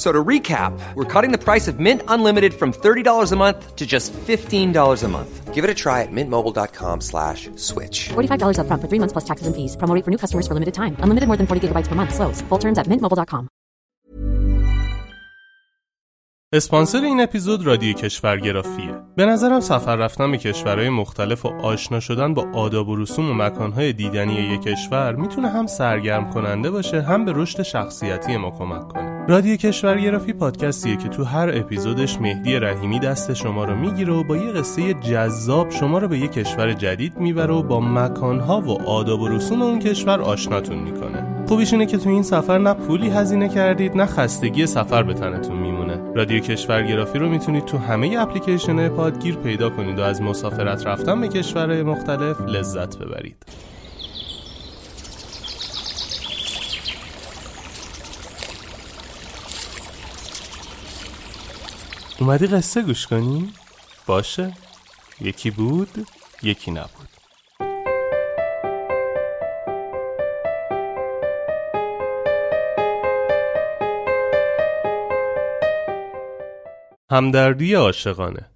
So to recap, we're cutting the price of Mint Unlimited from $30 a month to just $15 a month. Give it a try at mintmobile.com slash switch. $45 up front for three months plus taxes and fees. Promo rate for new customers for limited time. Unlimited more than 40 gigabytes per month. Slows. Full terms at mintmobile.com. اسپانسر این اپیزود رادیو کشورگرافیه به نظرم سفر رفتن به کشورهای مختلف و آشنا شدن با آداب و رسوم و مکانهای دیدنی یک کشور می‌تونه هم سرگرم کننده باشه هم به رشد شخصیتی ما کمک کنه رادیو کشورگرافی پادکستیه که تو هر اپیزودش مهدی رحیمی دست شما رو می‌گیره و با یه قصه جذاب شما رو به یه کشور جدید می‌بره و با مکانها و آداب و رسوم اون کشور آشناتون می‌کنه. خوبیش اینه که تو این سفر نه پولی هزینه کردید نه خستگی سفر به تنتون میمونه. رادیو کشورگرافی رو می‌تونید تو همه اپلیکیشن پادگیر پیدا کنید و از مسافرت رفتن به کشورهای مختلف لذت ببرید. اومدی قصه گوش کنی؟ باشه یکی بود یکی نبود همدردی عاشقانه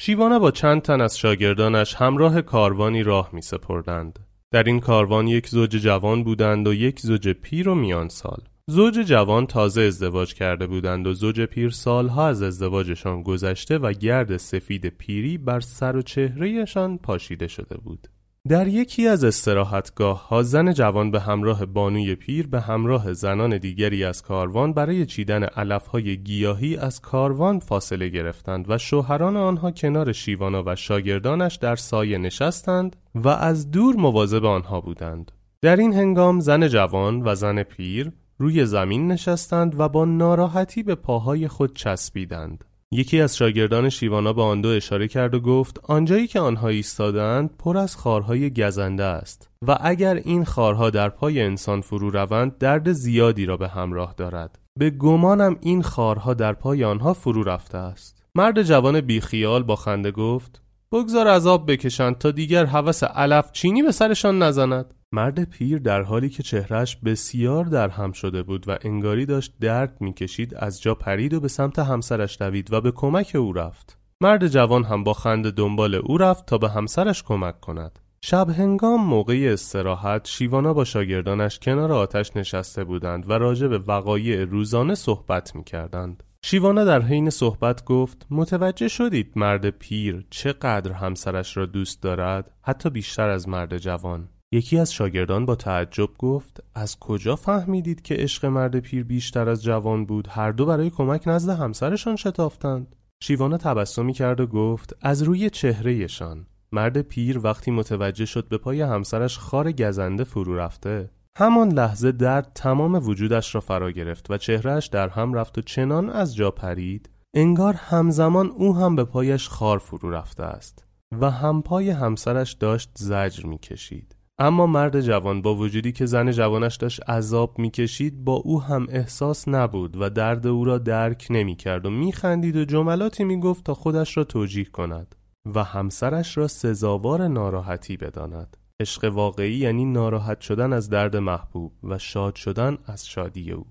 شیوانه با چند تن از شاگردانش همراه کاروانی راه می سپردند. در این کاروان یک زوج جوان بودند و یک زوج پیر و میان سال. زوج جوان تازه ازدواج کرده بودند و زوج پیر سالها از ازدواجشان گذشته و گرد سفید پیری بر سر و چهرهشان پاشیده شده بود. در یکی از استراحتگاه ها زن جوان به همراه بانوی پیر به همراه زنان دیگری از کاروان برای چیدن علف گیاهی از کاروان فاصله گرفتند و شوهران آنها کنار شیوانا و شاگردانش در سایه نشستند و از دور مواظب آنها بودند. در این هنگام زن جوان و زن پیر روی زمین نشستند و با ناراحتی به پاهای خود چسبیدند. یکی از شاگردان شیوانا به آن دو اشاره کرد و گفت آنجایی که آنها ایستادند پر از خارهای گزنده است و اگر این خارها در پای انسان فرو روند درد زیادی را به همراه دارد به گمانم این خارها در پای آنها فرو رفته است مرد جوان بیخیال با خنده گفت بگذار عذاب بکشند تا دیگر هوس علف چینی به سرشان نزند مرد پیر در حالی که چهرش بسیار در هم شده بود و انگاری داشت درد می‌کشید از جا پرید و به سمت همسرش دوید و به کمک او رفت. مرد جوان هم با خند دنبال او رفت تا به همسرش کمک کند. شب هنگام موقع استراحت شیوانا با شاگردانش کنار آتش نشسته بودند و راجع به وقایع روزانه صحبت می کردند. شیوانا در حین صحبت گفت متوجه شدید مرد پیر چقدر همسرش را دوست دارد حتی بیشتر از مرد جوان. یکی از شاگردان با تعجب گفت از کجا فهمیدید که عشق مرد پیر بیشتر از جوان بود؟ هر دو برای کمک نزد همسرشان شتافتند. شیوانا تبسمی کرد و گفت از روی چهرهشان. مرد پیر وقتی متوجه شد به پای همسرش خار گزنده فرو رفته همان لحظه درد تمام وجودش را فرا گرفت و چهرهش در هم رفت و چنان از جا پرید انگار همزمان او هم به پایش خار فرو رفته است و هم پای همسرش داشت زجر می‌کشید. اما مرد جوان با وجودی که زن جوانش داشت عذاب می‌کشید با او هم احساس نبود و درد او را درک نمی‌کرد و میخندید و جملاتی می‌گفت تا خودش را توجیه کند و همسرش را سزاوار ناراحتی بداند. عشق واقعی یعنی ناراحت شدن از درد محبوب و شاد شدن از شادی او.